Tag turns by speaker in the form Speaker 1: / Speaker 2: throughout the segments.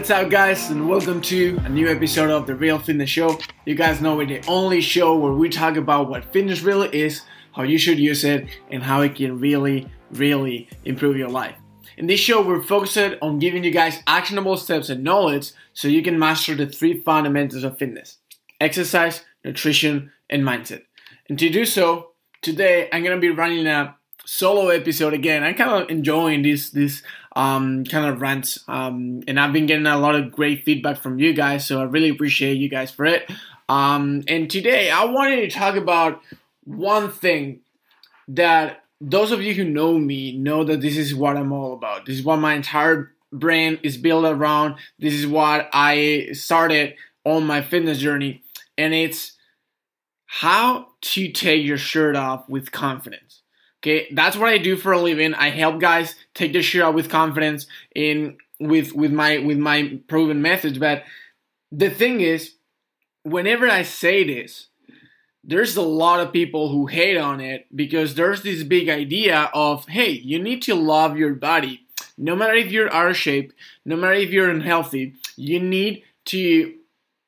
Speaker 1: Alright, what is up, guys, and welcome to a new episode of The Real Fitness Show. You guys know we're the only show where we talk about what fitness really is, how you should use it, and how it can really, really improve your life. In this show, we're focused on giving you guys actionable steps and knowledge so you can master the three fundamentals of fitness exercise, nutrition, and mindset. And to do so, today I'm gonna be running a solo episode again. I'm kind of enjoying this this um, kind of rants, um, and I've been getting a lot of great feedback from you guys. So I really appreciate you guys for it. Um, and today I wanted to talk about one thing that those of you who know me know that this is what I'm all about. This is what my entire brand is built around. This is what I started on my fitness journey, and it's how to take your shirt off with confidence. Okay, that's what I do for a living. I help guys take the shit out with confidence in with with my with my proven methods. But the thing is, whenever I say this, there's a lot of people who hate on it because there's this big idea of hey, you need to love your body. No matter if you're out of shape, no matter if you're unhealthy, you need to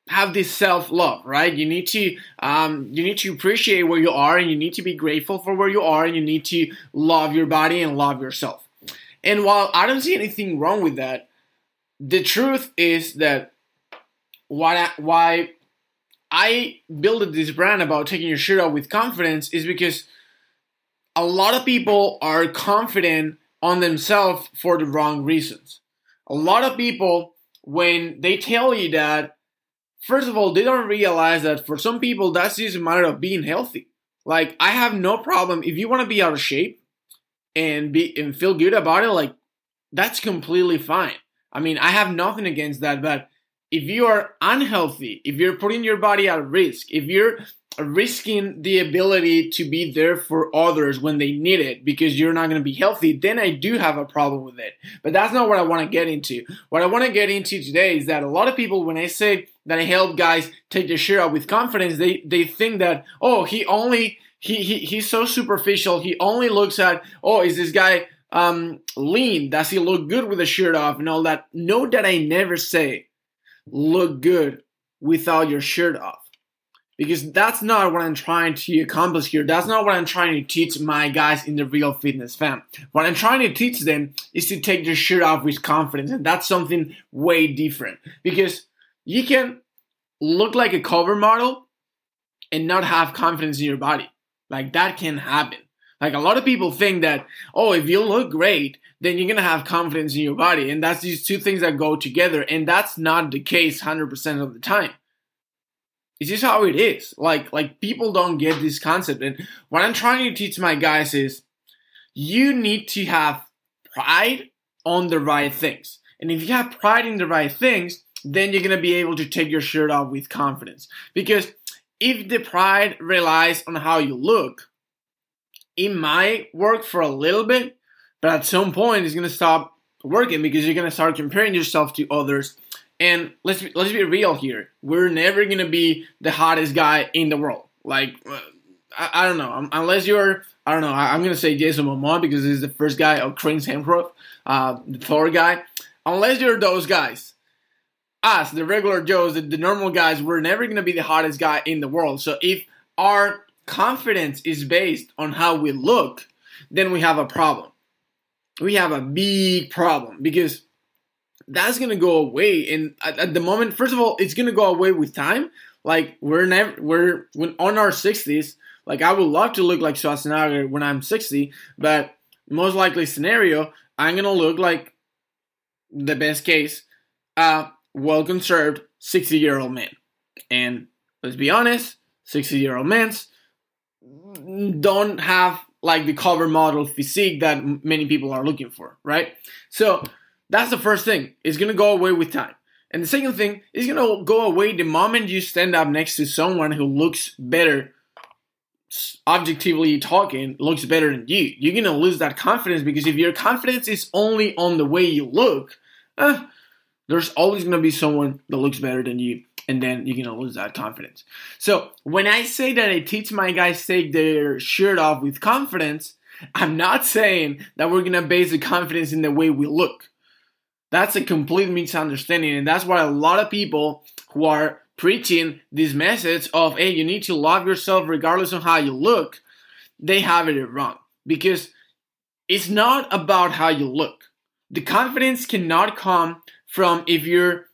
Speaker 1: have this self love, right? You need to um, you need to appreciate where you are, and you need to be grateful for where you are, and you need to love your body and love yourself. And while I don't see anything wrong with that, the truth is that why why I built this brand about taking your shirt off with confidence is because a lot of people are confident on themselves for the wrong reasons. A lot of people, when they tell you that first of all, they don't realize that for some people, that's just a matter of being healthy. Like, I have no problem if you want to be out of shape and be and feel good about it. Like, that's completely fine. I mean, I have nothing against that. But if you are unhealthy, if you're putting your body at risk, if you're risking the ability to be there for others when they need it because you're not going to be healthy, then I do have a problem with it. But that's not what I want to get into. What I want to get into today is that a lot of people, when I say that help guys take the shirt off with confidence, they, they think that, oh, he only, he, he, he's so superficial. He only looks at, oh, is this guy um, lean? Does he look good with the shirt off and all that? Note that I never say look good without your shirt off because that's not what I'm trying to accomplish here. That's not what I'm trying to teach my guys in the real fitness fam. What I'm trying to teach them is to take their shirt off with confidence, and that's something way different because you can look like a cover model and not have confidence in your body. Like that can happen. Like a lot of people think that, oh, if you look great, then you're gonna have confidence in your body, and that's these two things that go together, and that's not the case 100% of the time. It's just how it is. Like like people don't get this concept. And what I'm trying to teach my guys is you need to have pride on the right things. And if you have pride in the right things, then you're gonna be able to take your shirt off with confidence. Because if the pride relies on how you look, it might work for a little bit, but at some point it's gonna stop working because you're gonna start comparing yourself to others and let's be, let's be real here. We're never gonna be the hottest guy in the world. Like uh, I, I don't know, unless you're I don't know. I, am gonna say Jason Momoa because he's the first guy of Chris Hemsworth, uh, the Thor guy. Unless you're those guys, us, the regular Joes, the, the normal guys, we're never gonna be the hottest guy in the world. So if our confidence is based on how we look, then we have a problem. We have a big problem because that's gonna go away. And at, at, the moment, first of all, it's gonna go away with time. Like we're never we're when on our sixties. Like I would love to look like Schwarzenegger when I'm sixty, but most likely scenario, I'm gonna look like the best case, uh, well conserved sixty year old man. And let's be honest, sixty year old men don't have like the cover model physique that many people are looking for, right? So that's the first thing. It's gonna go away with time. And the second thing is gonna go away the moment you stand up next to someone who looks better, objectively talking, looks better than you. You're gonna lose that confidence because if your confidence is only on the way you look, eh, there's always gonna be someone that looks better than you, and then you're gonna lose that confidence. So when I say that I teach my guys take their shirt off with confidence, I'm not saying that we're gonna base the confidence in the way we look. That's a complete misunderstanding, and that's why a lot of people who are preaching this message of hey, you need to love yourself regardless of how you look, they have it wrong because it's not about how you look. The confidence cannot come from if you're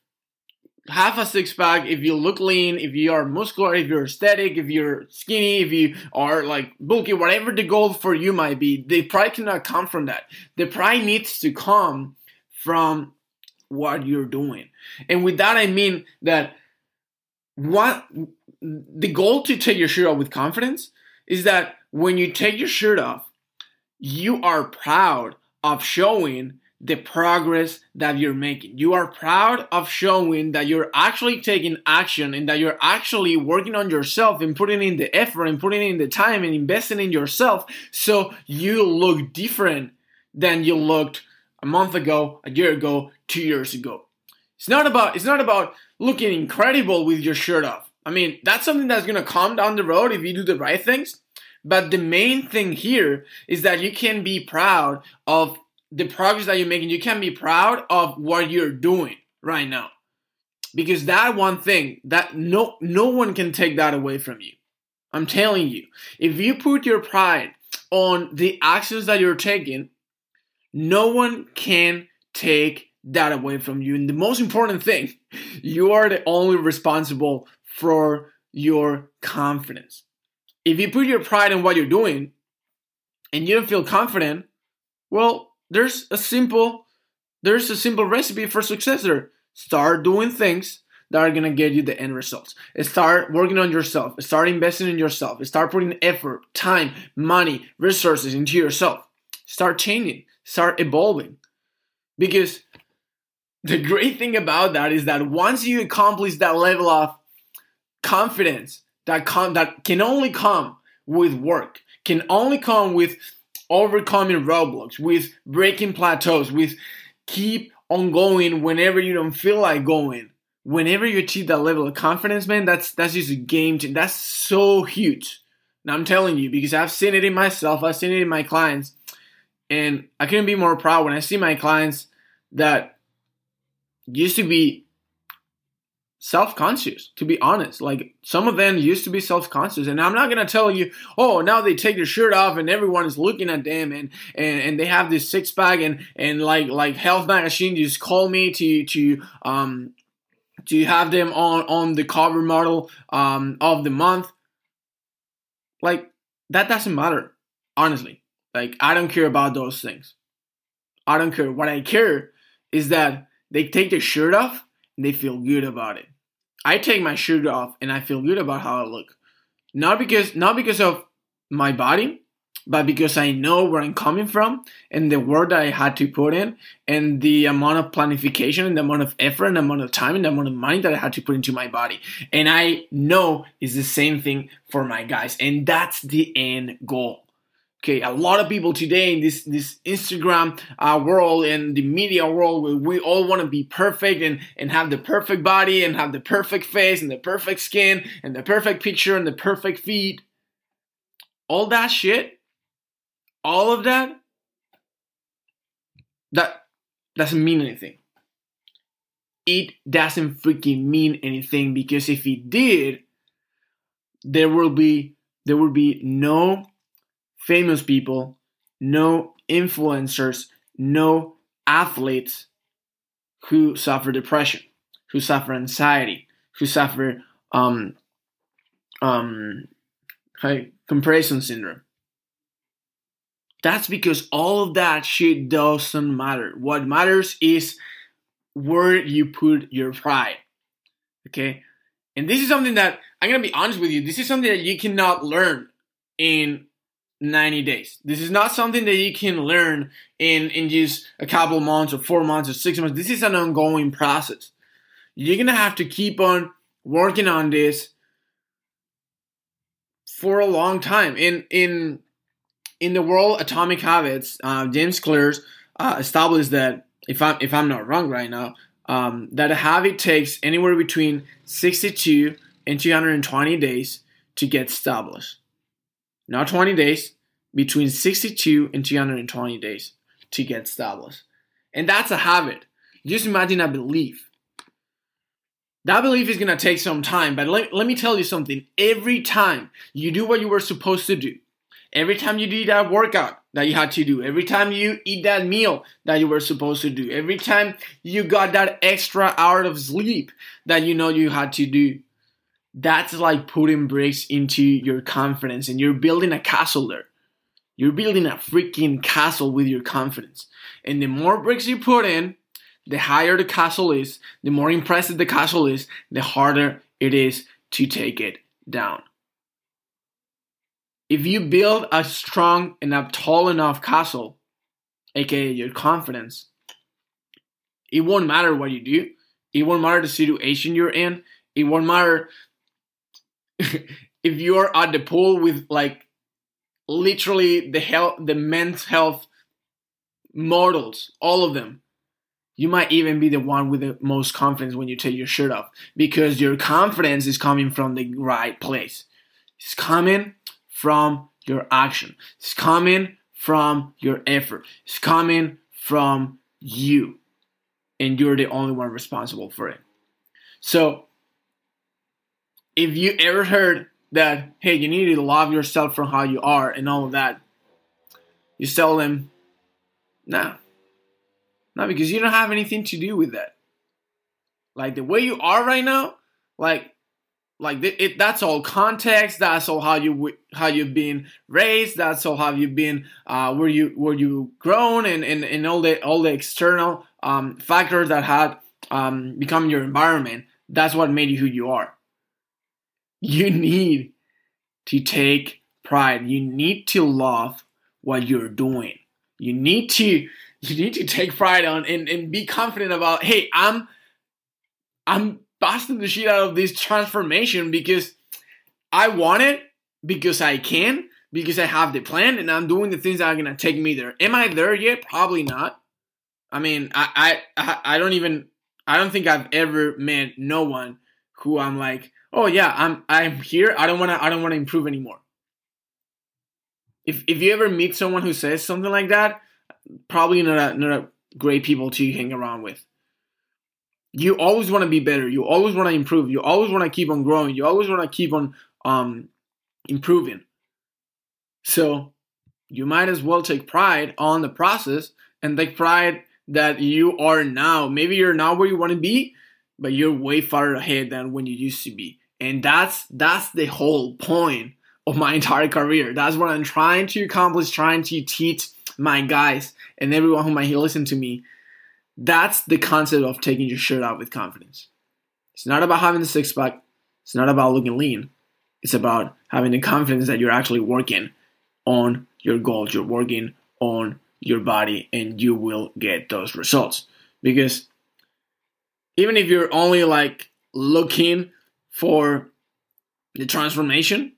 Speaker 1: half a six pack, if you look lean, if you are muscular, if you're aesthetic, if you're skinny, if you are like bulky, whatever the goal for you might be, the pride cannot come from that. The pride needs to come from what you're doing. And with that, I mean that what the goal to take your shirt off with confidence is that when you take your shirt off, you are proud of showing the progress that you're making. You are proud of showing that you're actually taking action and that you're actually working on yourself and putting in the effort and putting in the time and investing in yourself so you look different than you looked a month ago, a year ago, 2 years ago. It's not about it's not about looking incredible with your shirt off. I mean, that's something that's going to come down the road if you do the right things. But the main thing here is that you can be proud of the progress that you're making. You can be proud of what you're doing right now. Because that one thing that no no one can take that away from you. I'm telling you. If you put your pride on the actions that you're taking, no one can take that away from you. And the most important thing, you are the only responsible for your confidence. If you put your pride in what you're doing and you don't feel confident, well, there's a simple there's a simple recipe for success there. Start doing things that are gonna get you the end results. Start working on yourself. Start investing in yourself. Start putting effort, time, money, resources into yourself. Start changing. Start evolving. Because the great thing about that is that once you accomplish that level of confidence that com- that can only come with work, can only come with overcoming roadblocks, with breaking plateaus, with keep on going whenever you don't feel like going. Whenever you achieve that level of confidence, man, that's that's just a game changer. That's so huge. Now I'm telling you because I've seen it in myself, I've seen it in my clients, and I couldn't be more proud when I see my clients that used to be self-conscious to be honest. Like some of them used to be self-conscious and i'm not going to tell you oh now they take their shirt off and everyone is looking at them and and, and they have this six pack and and like like health magazine just call me to to um to have them on on the cover model um of the month. Like that doesn't matter honestly. Like i don't care about those things. I don't care. What i care is that they take their shirt off they feel good about it. I take my shirt off and I feel good about how I look. Not because not because of my body, but because I know where I'm coming from and the work that I had to put in and the amount of planification and the amount of effort and the amount of time and the amount of money that I had to put into my body. And I know it's the same thing for my guys. And that's the end goal. Okay, a lot of people today in this this Instagram uh, world and the media world, we all want to be perfect and and have the perfect body and have the perfect face and the perfect skin and the perfect picture and the perfect feet. All that shit, all of that, that doesn't mean anything. It doesn't freaking mean anything because if it did, there will be there will be no famous people, no influencers, no athletes who suffer depression, who suffer anxiety, who suffer um, um, comparison syndrome. That's because all of that shit doesn't matter. What matters is where you put your pride. Okay? And this is something that I'm to be honest with you. This is something that you cannot learn in 90 days. This is not something that you can learn in, in just a couple months or four months or six months. This is an ongoing process. You're going to have to keep on working on this for a long time. In, in, in the world Atomic Habits, uh, James Clear uh, established that, if I'm, if I'm not wrong right now, um, that a habit takes anywhere between 62 and 220 days to get established not 20 days, between 62 and 220 days to get established. And that's a habit. Just imagine a belief. That belief is gonna take some time, but let, let me tell you something. Every time you do what you were supposed to do, every time you do that workout that you had to do, every time you eat that meal that you were supposed to do, every time you got that extra hour of sleep that you know you had to do, that's like putting bricks into your confidence and you're building a castle there. You're building a freaking castle with your confidence. And the more bricks you put in, the higher the castle is, the more impressive the castle is, the harder it is to take it down. If you build a strong and a tall enough castle, aka your confidence, it won't matter what you do. It won't matter the situation you're in. It won't matter if you're at the pool with like literally the health, the men's health models, all of them. You might even be the one with the most confidence when you take your shirt off because your confidence is coming from the right place. It's coming from your action. It's coming from your effort. It's coming from you. And you're the only one responsible for it. So, if you ever heard that, hey, you need to love yourself for how you are and all of that, you tell them, nah. No, because you don't have anything to do with that. Like the way you are right now, like like it, that's all context that's all how you how you've been raised that's all how you've been uh, where you where you grown and, and and all the all the external um, factors that had um, become your environment that's what made you who you are you need to take pride. You need to love what you're doing. You need to you need to take pride on and, and be confident about, hey, I'm I'm busting the shit out of this transformation because I want it, because I can, because I have the plan and I'm doing the things that are gonna take me there. Am I there yet? Probably not. I mean, I I I don't even I don't think I've ever met no one who I'm like, oh yeah, I'm I'm here. I don't wanna I don't wanna improve anymore. If if you ever meet someone who says something like that, probably not a, not a great people to hang around with. You always want to be better. You always want to improve. You always want to keep on growing. You always want to keep on um, improving. So you might as well take pride on the process and take pride that you are now. Maybe you're not where you want to be, but you're way farther ahead than when you used to be. And that's that's the whole point of my entire career. That's what I'm trying to accomplish, trying to teach my guys and everyone who might listen to me. That's the concept of taking your shirt off with confidence. It's not about having the six pack. It's not about looking lean. It's about having the confidence that you're actually working on your goals. You're working on your body and you will get those results. Because even if you're only like looking for the transformation,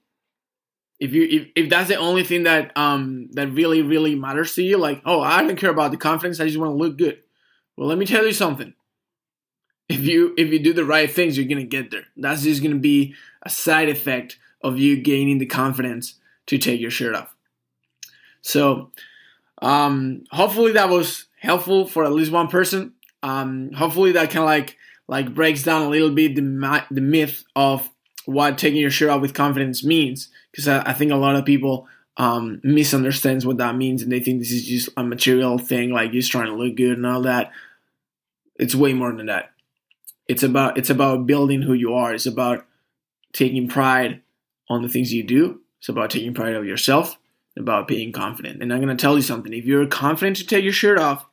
Speaker 1: if you if, if that's the only thing that um that really really matters to you, like oh I don't care about the confidence, I just want to look good. Well, let me tell you something. If you if you do the right things, you're gonna get there. That's just gonna be a side effect of you gaining the confidence to take your shirt off. So, um, hopefully that was helpful for at least one person um, hopefully that kind like like breaks down a little bit the the myth of what taking your shirt off with confidence means because I, I, think a lot of people um, misunderstands what that means and they think this is just a material thing like just trying to look good and all that. It's way more than that. It's about it's about building who you are. It's about taking pride on the things you do. It's about taking pride of yourself about being confident. And i'm going to tell you something. If you're confident to take your shirt off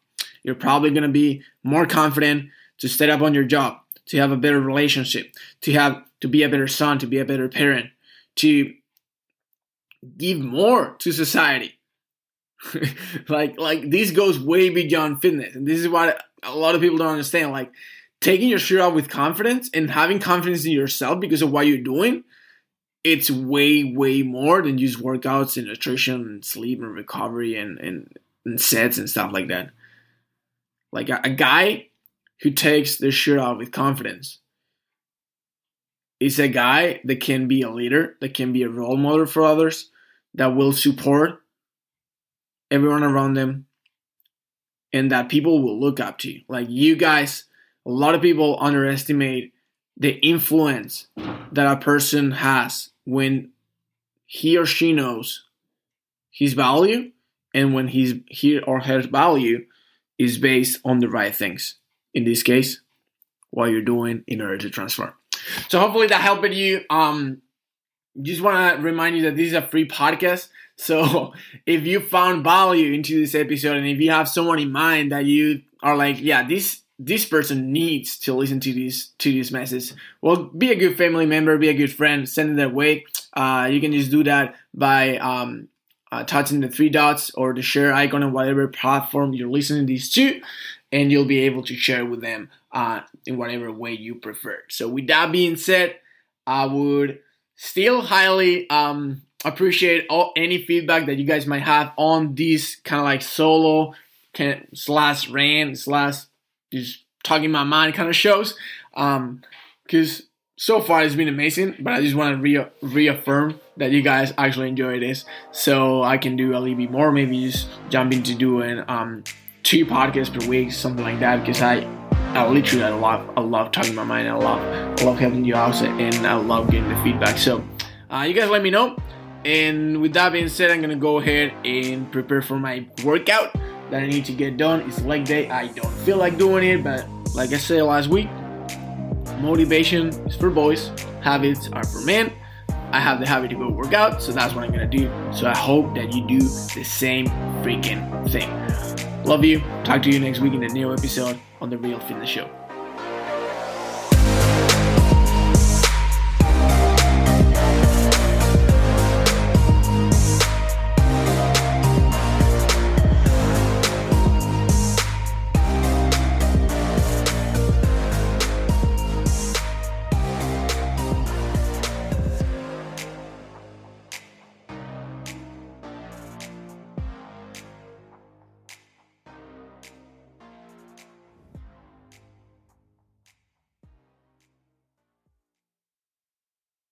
Speaker 1: you're probably going to be more confident to step up on your job, to have a better relationship, to have to be a better son, to be a better parent, to give more to society. like like this goes way beyond fitness, and this is what a lot of people don't understand. Like taking your shirt off with confidence and having confidence in yourself because of what you're doing. It's way way more than just workouts and nutrition and sleep and recovery and and, and sets and stuff like that. Like a, a guy who takes their shirt off with confidence is a guy that can be a leader, that can be a role model for others, that will support everyone around them, and that people will look up to. Like you guys, a lot of people underestimate the influence that a person has when he or she knows his value and when his he or her value is based on the right things. In this case, what you're doing in order to transform. So hopefully that helped you. Um, just want to remind you that this is a free podcast. So if you found value into this episode and if you have someone in mind that you are like, yeah, this this person needs to listen to this to this message, well, be a good family member, be a good friend, send it their way. Uh, you can just do that by um, uh, touching the three dots or the share icon on whatever platform you're listening to this to, and you'll be able to share with them uh, in whatever way you prefer. So, with that being said, I would still highly um, appreciate all any feedback that you guys might have on this kind of like solo of slash rant slash just talking my mind kind of shows. Um, because so far it's been amazing, but I just want to re- reaffirm that you guys actually enjoy this, so I can do a little bit more. Maybe just jump into doing um two podcasts per week, something like that, because I I literally I love I love talking my mind. I love I love helping you out, and I love getting the feedback. So uh, you guys let me know. And with that being said, I'm gonna go ahead and prepare for my workout that I need to get done. It's leg day. I don't feel like doing it, but like I said last week, motivation is for boys, habits are for men. I have the habit to go work out, so that's what I'm gonna do. So I hope that you do the same freaking thing. Love you. Talk to you next week in a new episode on the Real Fitness Show.